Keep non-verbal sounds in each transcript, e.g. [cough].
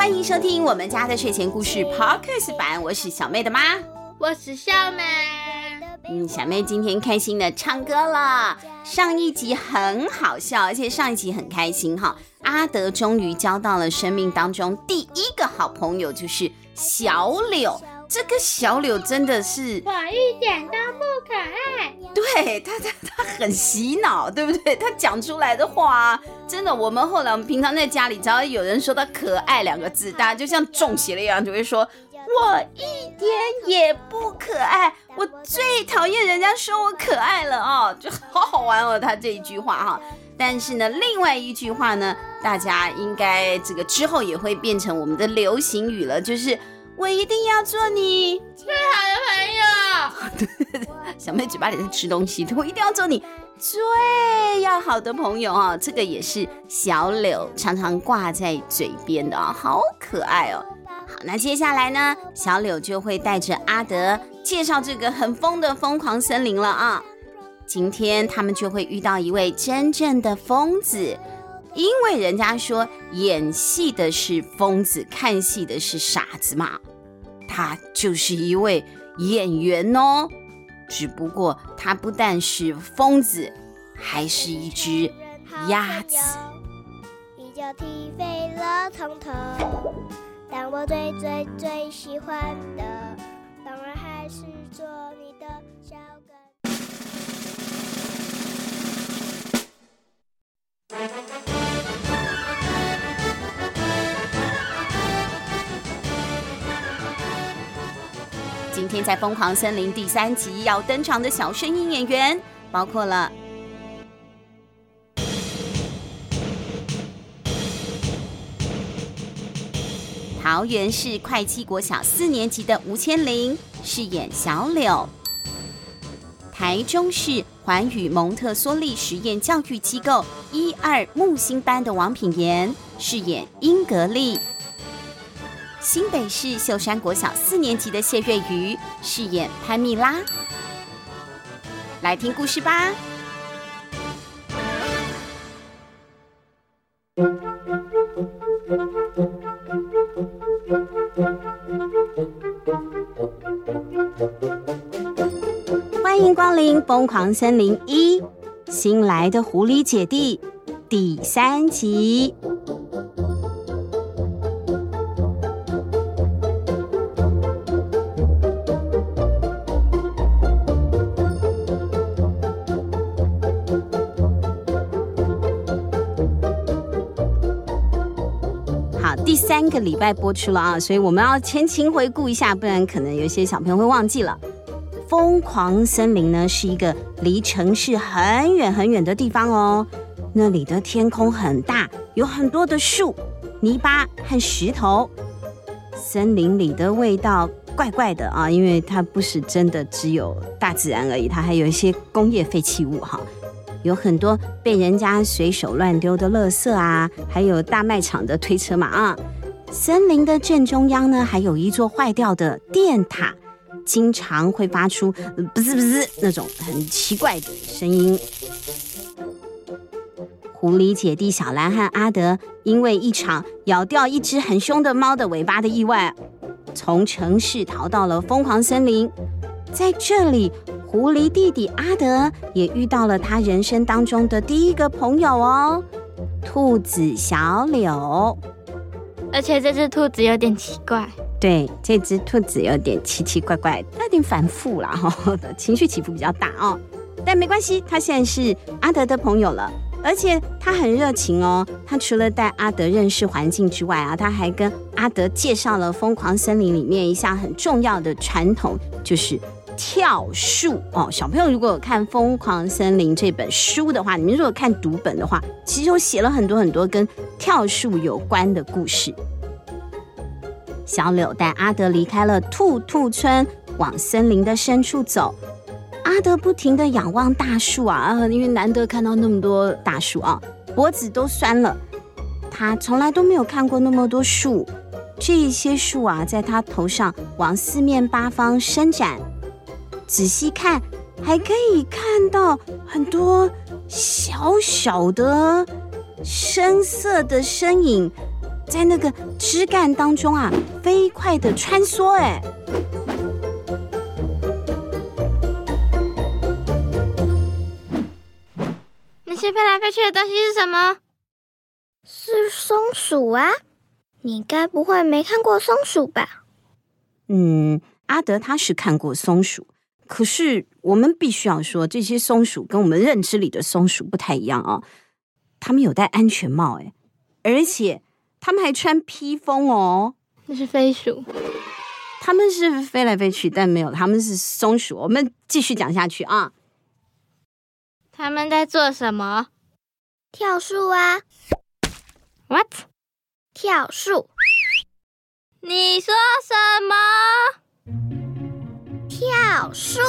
欢迎收听我们家的睡前故事 Podcast 版，我是小妹的妈，我是小妹。嗯，小妹今天开心的唱歌了。上一集很好笑，而且上一集很开心哈。阿德终于交到了生命当中第一个好朋友，就是小柳。这个小柳真的是，我一点都不可爱。对他，他他很洗脑，对不对？他讲出来的话，真的，我们后来我们平常在家里，只要有人说他可爱两个字，大家就像中邪了一样，就会说我一点也不可爱。我最讨厌人家说我可爱了哦，就 [laughs] 好好玩哦，他这一句话哈。但是呢，另外一句话呢，大家应该这个之后也会变成我们的流行语了，就是。我一定要做你最好的朋友。[laughs] 小妹嘴巴里在吃东西，我一定要做你最要好的朋友啊！这个也是小柳常常挂在嘴边的啊，好可爱哦。好，那接下来呢，小柳就会带着阿德介绍这个很疯的疯狂森林了啊。今天他们就会遇到一位真正的疯子。因为人家说演戏的是疯子，看戏的是傻子嘛，他就是一位演员哦。只不过他不但是疯子，还是一只鸭子。一脚踢飞了从头，但我最最最喜欢的，当然还是做你在《疯狂森林》第三集要登场的小声音演员，包括了桃园市会稽国小四年级的吴千玲饰演小柳；台中市环宇蒙特梭利实验教育机构一二木星班的王品言饰演英格丽。新北市秀山国小四年级的谢瑞瑜饰演潘蜜拉，来听故事吧。欢迎光临疯狂森林一新来的狐狸姐弟第三集。第三个礼拜播出了啊，所以我们要前情回顾一下，不然可能有些小朋友会忘记了。疯狂森林呢是一个离城市很远很远的地方哦，那里的天空很大，有很多的树、泥巴和石头。森林里的味道怪怪的啊，因为它不是真的只有大自然而已，它还有一些工业废弃物哈。有很多被人家随手乱丢的垃圾啊，还有大卖场的推车嘛啊。森林的正中央呢，还有一座坏掉的电塔，经常会发出“不是不是”那种很奇怪的声音。狐狸姐弟小兰和阿德因为一场咬掉一只很凶的猫的尾巴的意外，从城市逃到了疯狂森林。在这里，狐狸弟弟阿德也遇到了他人生当中的第一个朋友哦，兔子小柳。而且这只兔子有点奇怪，对，这只兔子有点奇奇怪怪，有点反复啦，哈，[laughs] 情绪起伏比较大哦。但没关系，他现在是阿德的朋友了，而且他很热情哦。他除了带阿德认识环境之外啊，他还跟阿德介绍了疯狂森林里面一项很重要的传统，就是跳树哦。小朋友如果有看《疯狂森林》这本书的话，你们如果看读本的话，其实我写了很多很多跟跳树有关的故事。小柳带阿德离开了兔兔村，往森林的深处走。阿德不停地仰望大树啊，因为难得看到那么多大树啊，脖子都酸了。他从来都没有看过那么多树，这些树啊，在他头上往四面八方伸展。仔细看，还可以看到很多小小的深色的身影。在那个枝干当中啊，飞快的穿梭。哎，那些飞来飞去的东西是什么？是松鼠啊！你该不会没看过松鼠吧？嗯，阿德他是看过松鼠，可是我们必须要说，这些松鼠跟我们认知里的松鼠不太一样啊。他们有戴安全帽，哎，而且他们还穿披风哦。那是飞鼠，他们是飞来飞去，但没有，他们是松鼠。我们继续讲下去啊。他们在做什么？跳树啊？What？跳树？你说什么？跳树？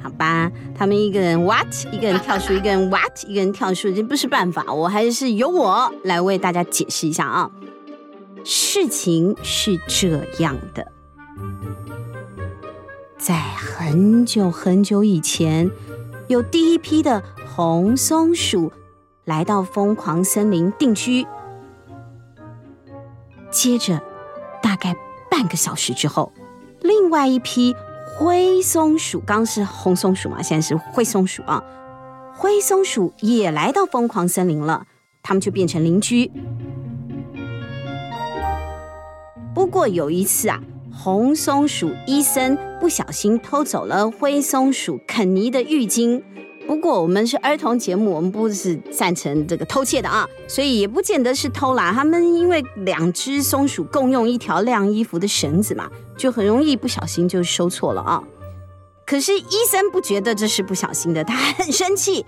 好吧，他们一个人 what，一个人跳树，[laughs] 一个人 what，一个人跳树，这不是办法。我还是由我来为大家解释一下啊。事情是这样的，在很久很久以前，有第一批的红松鼠来到疯狂森林定居。接着，大概半个小时之后，另外一批。灰松鼠刚是红松鼠嘛，现在是灰松鼠啊。灰松鼠也来到疯狂森林了，他们就变成邻居。不过有一次啊，红松鼠医生不小心偷走了灰松鼠肯尼的浴巾。不过我们是儿童节目，我们不是赞成这个偷窃的啊，所以也不见得是偷啦。他们因为两只松鼠共用一条晾衣服的绳子嘛，就很容易不小心就收错了啊。可是医生不觉得这是不小心的，他很生气，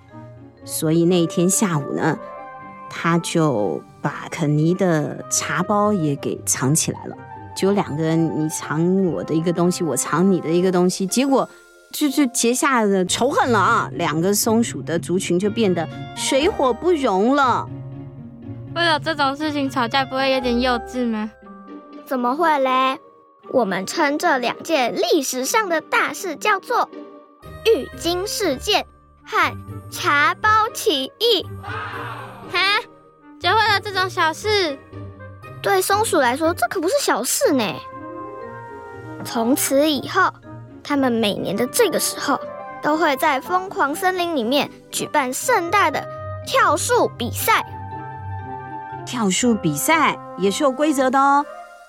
所以那一天下午呢，他就把肯尼的茶包也给藏起来了。就两个人，你藏我的一个东西，我藏你的一个东西，结果。就就结下了仇恨了啊！两个松鼠的族群就变得水火不容了。为了这种事情吵架，不会有点幼稚吗？怎么会嘞？我们称这两件历史上的大事叫做浴巾事件和茶包起义。哈？就为了这种小事？对松鼠来说，这可不是小事呢。从此以后。他们每年的这个时候，都会在疯狂森林里面举办盛大的跳树比赛。跳树比赛也是有规则的哦。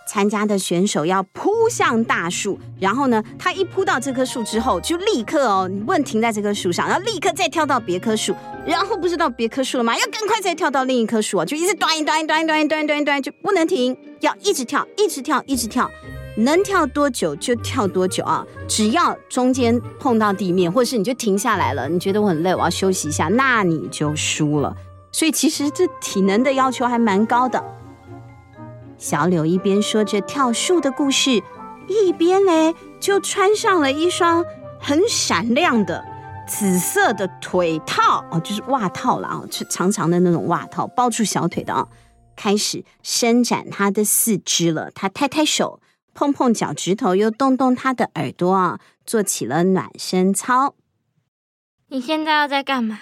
参加的选手要扑向大树，然后呢，他一扑到这棵树之后，就立刻哦，你不能停在这棵树上，然后立刻再跳到别棵树，然后不是到别棵树了吗？要赶快再跳到另一棵树啊，就一直端一端一端一断一端一端，就不能停，要一直跳，一直跳，一直跳。能跳多久就跳多久啊！只要中间碰到地面，或者是你就停下来了，你觉得我很累，我要休息一下，那你就输了。所以其实这体能的要求还蛮高的。小柳一边说着跳树的故事，一边嘞就穿上了一双很闪亮的紫色的腿套哦，就是袜套了啊，是长长的那种袜套，包住小腿的啊，开始伸展他的四肢了。他抬抬手。碰碰脚趾头，又动动他的耳朵啊，做起了暖身操。你现在要在干嘛？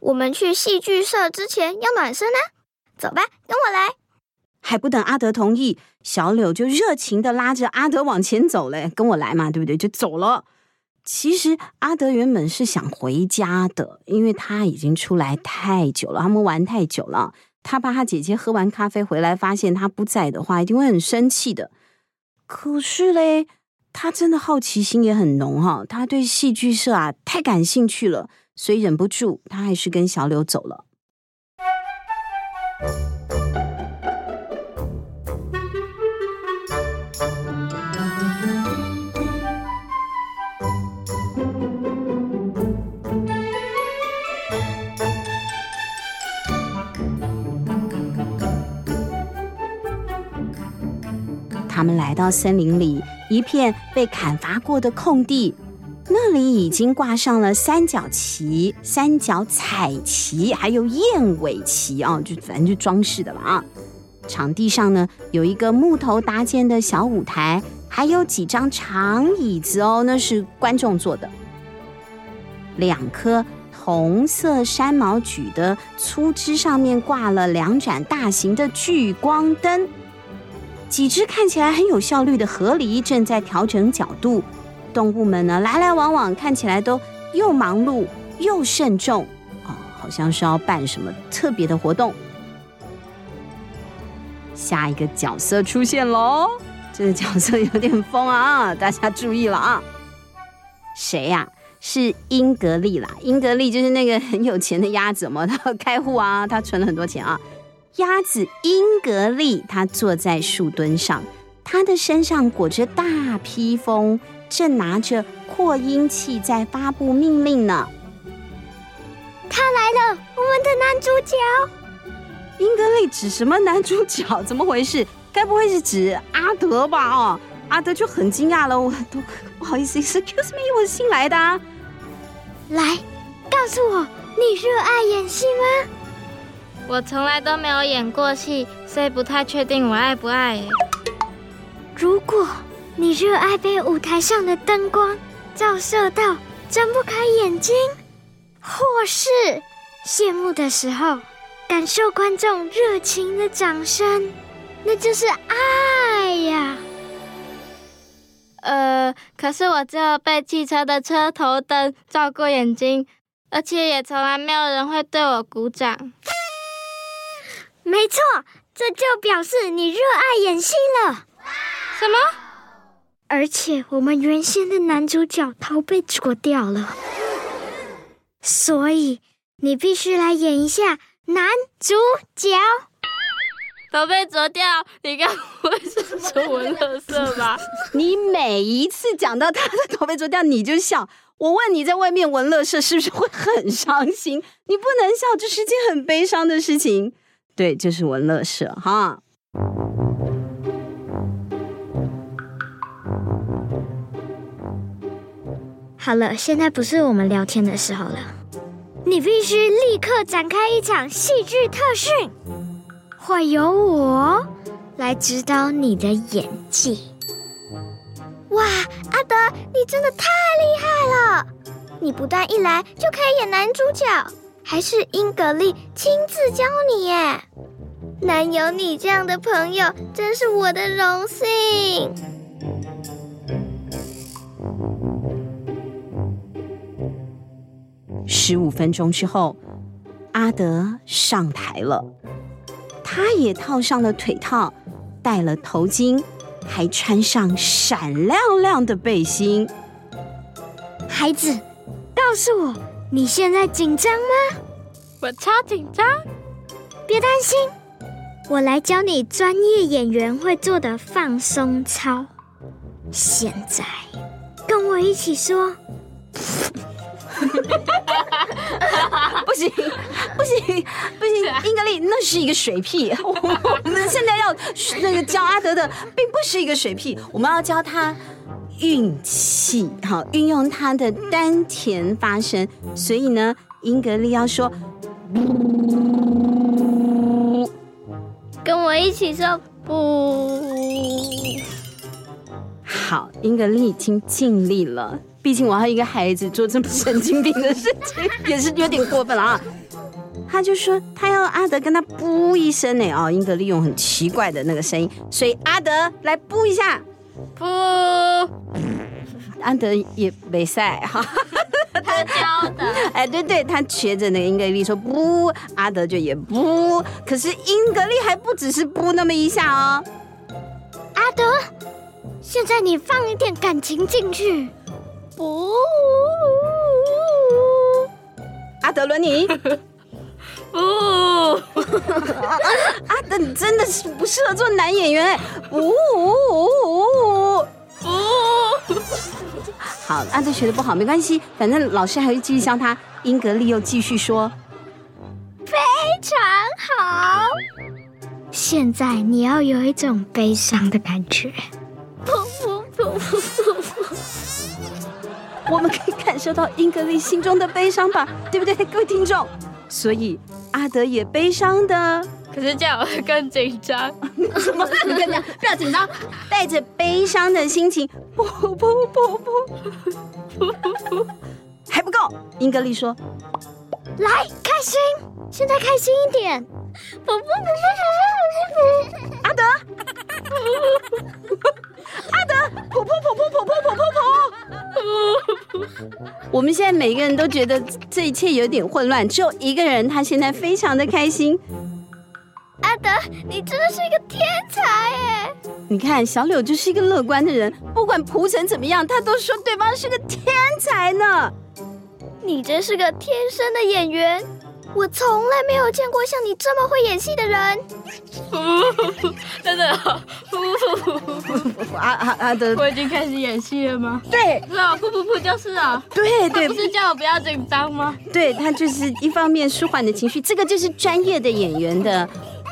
我们去戏剧社之前要暖身呢。走吧，跟我来。还不等阿德同意，小柳就热情的拉着阿德往前走嘞。跟我来嘛，对不对？就走了。其实阿德原本是想回家的，因为他已经出来太久了，他们玩太久了。他怕他姐姐喝完咖啡回来发现他不在的话，一定会很生气的。可是嘞，他真的好奇心也很浓哈，他对戏剧社啊太感兴趣了，所以忍不住，他还是跟小柳走了。他们来到森林里一片被砍伐过的空地，那里已经挂上了三角旗、三角彩旗，还有燕尾旗啊，就反正就装饰的了啊。场地上呢，有一个木头搭建的小舞台，还有几张长椅子哦，那是观众坐的。两棵红色山毛榉的粗枝上面挂了两盏大型的聚光灯，几只看起来很有效率的河狸正在调整角度。动物们呢，来来往往，看起来都又忙碌又慎重哦，好像是要办什么特别的活动。下一个角色出现喽，这个角色有点疯啊，大家注意了啊！谁呀？是英格丽啦，英格丽就是那个很有钱的鸭子嘛，他开户啊，他存了很多钱啊。鸭子英格丽，他坐在树墩上，他的身上裹着大披风，正拿着扩音器在发布命令呢。他来了，我们的男主角。英格丽指什么男主角？怎么回事？该不会是指阿德吧？哦。阿德就很惊讶了，我都不好意思，excuse me，我是新来的啊。来，告诉我，你热爱演戏吗？我从来都没有演过戏，所以不太确定我爱不爱。如果你热爱被舞台上的灯光照射到睁不开眼睛，或是谢幕的时候感受观众热情的掌声，那就是爱呀。呃，可是我只有被汽车的车头灯照过眼睛，而且也从来没有人会对我鼓掌。没错，这就表示你热爱演戏了。什么？而且我们原先的男主角头被啄掉了，所以你必须来演一下男主角。头被啄掉，你该不会是说文乐色吧？[laughs] 你每一次讲到他的头被啄掉，你就笑。我问你在外面闻乐色是不是会很伤心？你不能笑，这是件很悲伤的事情。对，就是闻乐色哈。好了，现在不是我们聊天的时候了，你必须立刻展开一场戏剧特训。会由我来指导你的演技。哇，阿德，你真的太厉害了！你不但一来就可以演男主角，还是英格丽亲自教你耶。能有你这样的朋友，真是我的荣幸。十五分钟之后，阿德上台了。他也套上了腿套，戴了头巾，还穿上闪亮亮的背心。孩子，告诉我，你现在紧张吗？我超紧张。别担心，我来教你专业演员会做的放松操。现在，跟我一起说。[laughs] 不行，不行，不行！英格丽，那是一个水屁。[laughs] 我们现在要那个教阿德的，并不是一个水屁，我们要教他运气，好，运用他的丹田发声。所以呢，英格丽要说，跟我一起说不。好，英格丽已经尽力了。毕竟我还有一个孩子做这么神经病的事情，也是有点过分了啊！他就说他要阿德跟他噗一声呢，哦，英格利用很奇怪的那个声音，所以阿德来噗一下，噗，阿德也没赛哈，他教的，[laughs] 哎，对对，他学着那个英格丽说不，阿德就也不，可是英格丽还不只是不那么一下哦，阿德，现在你放一点感情进去。不，阿德伦尼，[laughs] 不，[laughs] 阿德你真的是不适合做男演员。哎，不，[laughs] 好，阿德学的不好没关系，反正老师还会继续教他。英格丽又继续说，非常好。现在你要有一种悲伤的感觉。[laughs] 我们可以感受到英格丽心中的悲伤吧，对不对，各位听众？所以阿德也悲伤的，可是这样我会更紧张。[laughs] 什么？你跟你讲，不要紧张，带着悲伤的心情，不不不不不不不，还不够。英格丽说：“来，开心，现在开心一点。噗噗噗噗噗噗噗噗。阿德，阿德，噗噗噗噗噗噗噗噗噗。我们现在每个人都觉得这一切有点混乱，只有一个人，他现在非常的开心。阿德，你真的是一个天才耶！你看，小柳就是一个乐观的人，不管蒲成怎么样，他都说对方是个天才呢。你真是个天生的演员，我从来没有见过像你这么会演戏的人。[laughs] 真的，阿阿阿德，我已经开始演戏了吗？对，是啊，噗噗噗就是啊。对对，不是叫我不要紧张吗？对，他就是一方面舒缓的情绪，这个就是专业的演员的。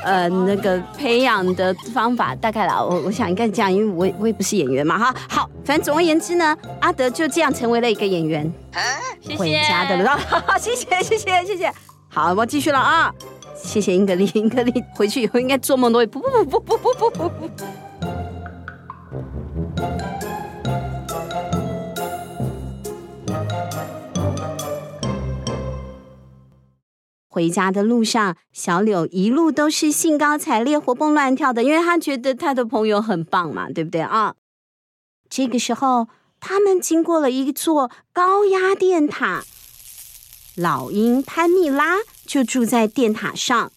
呃，那个培养的方法大概啦，我我想应该这样，因为我我也不是演员嘛，哈。好，反正总而言之呢，阿德就这样成为了一个演员，谢谢。回家的了，[laughs] 谢谢谢谢谢谢。好，我继续了啊，谢谢英格丽，英格丽回去以后应该做梦都会不不不不不不不不。回家的路上，小柳一路都是兴高采烈、活蹦乱跳的，因为他觉得他的朋友很棒嘛，对不对啊？这个时候，他们经过了一座高压电塔，老鹰潘蜜拉就住在电塔上，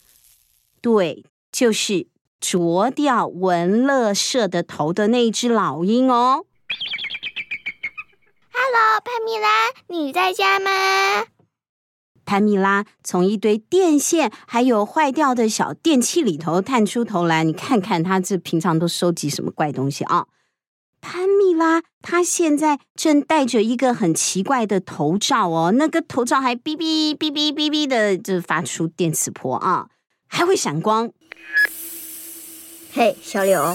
对，就是啄掉文乐社的头的那只老鹰哦。Hello，潘蜜拉，你在家吗？潘蜜拉从一堆电线还有坏掉的小电器里头探出头来，你看看他这平常都收集什么怪东西啊？潘蜜拉他现在正戴着一个很奇怪的头罩哦，那个头罩还哔哔哔哔哔哔的就发出电磁波啊，还会闪光。嘿，小柳，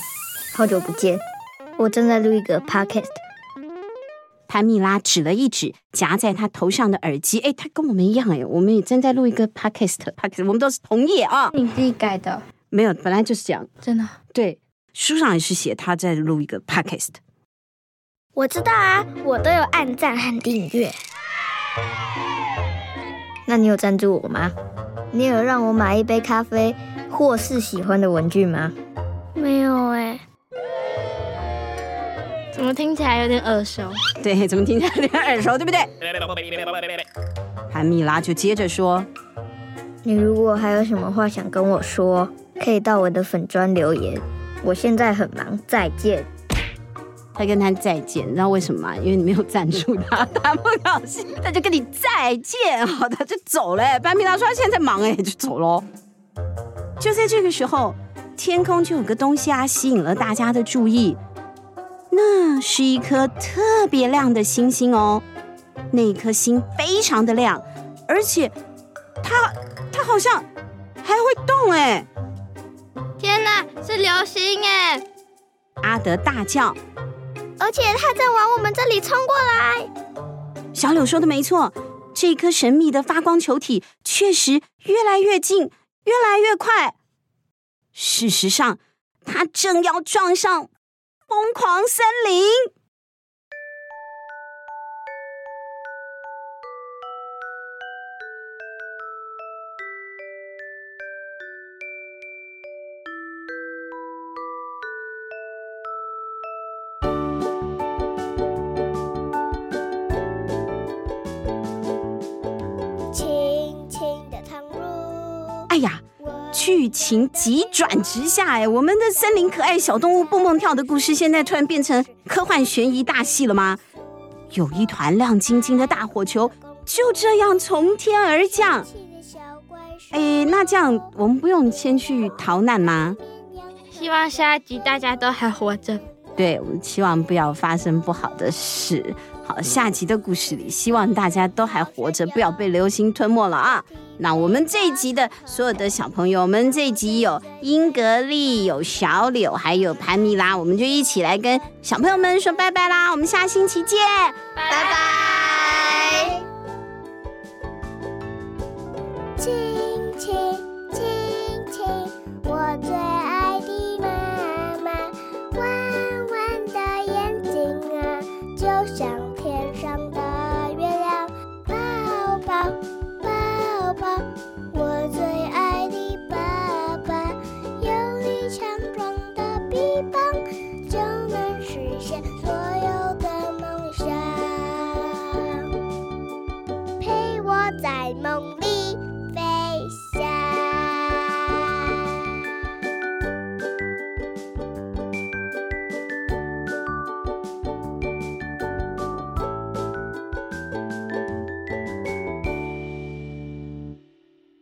好久不见，我正在录一个 podcast。潘蜜拉指了一指夹在他头上的耳机，哎，他跟我们一样哎，我们也正在录一个 podcast，podcast，我们都是同业啊。你自己改的？没有，本来就是这样。真的？对，书上也是写他在录一个 podcast。我知道啊，我都有按赞和订阅。那你有赞助我吗？你有让我买一杯咖啡或是喜欢的文具吗？没有哎。怎么听起来有点耳熟？对，怎么听起来有点耳熟，对不对？潘蜜拉就接着说：“你如果还有什么话想跟我说，可以到我的粉专留言。我现在很忙，再见。”他跟他再见，你知道为什么吗？因为你没有赞助他，他不高兴，他就跟你再见，好，他就走了。潘蜜拉说他现在在忙，哎，就走喽。就在这个时候，天空就有个东西啊，吸引了大家的注意。那是一颗特别亮的星星哦，那颗星非常的亮，而且它它好像还会动哎！天哪，是流星哎！阿德大叫，而且它在往我们这里冲过来。小柳说的没错，这颗神秘的发光球体确实越来越近，越来越快。事实上，它正要撞上。疯狂森林。剧情急转直下，哎，我们的森林可爱小动物蹦蹦跳的故事，现在突然变成科幻悬疑大戏了吗？有一团亮晶晶的大火球就这样从天而降。哎，那这样我们不用先去逃难吗？希望下一集大家都还活着。对，我们希望不要发生不好的事。好，下集的故事里，希望大家都还活着，不要被流星吞没了啊！那我们这一集的所有的小朋友，我们这一集有英格丽、有小柳，还有潘妮拉，我们就一起来跟小朋友们说拜拜啦！我们下星期见，拜拜。亲亲亲亲，我最爱的妈妈，弯弯的眼睛啊，就像。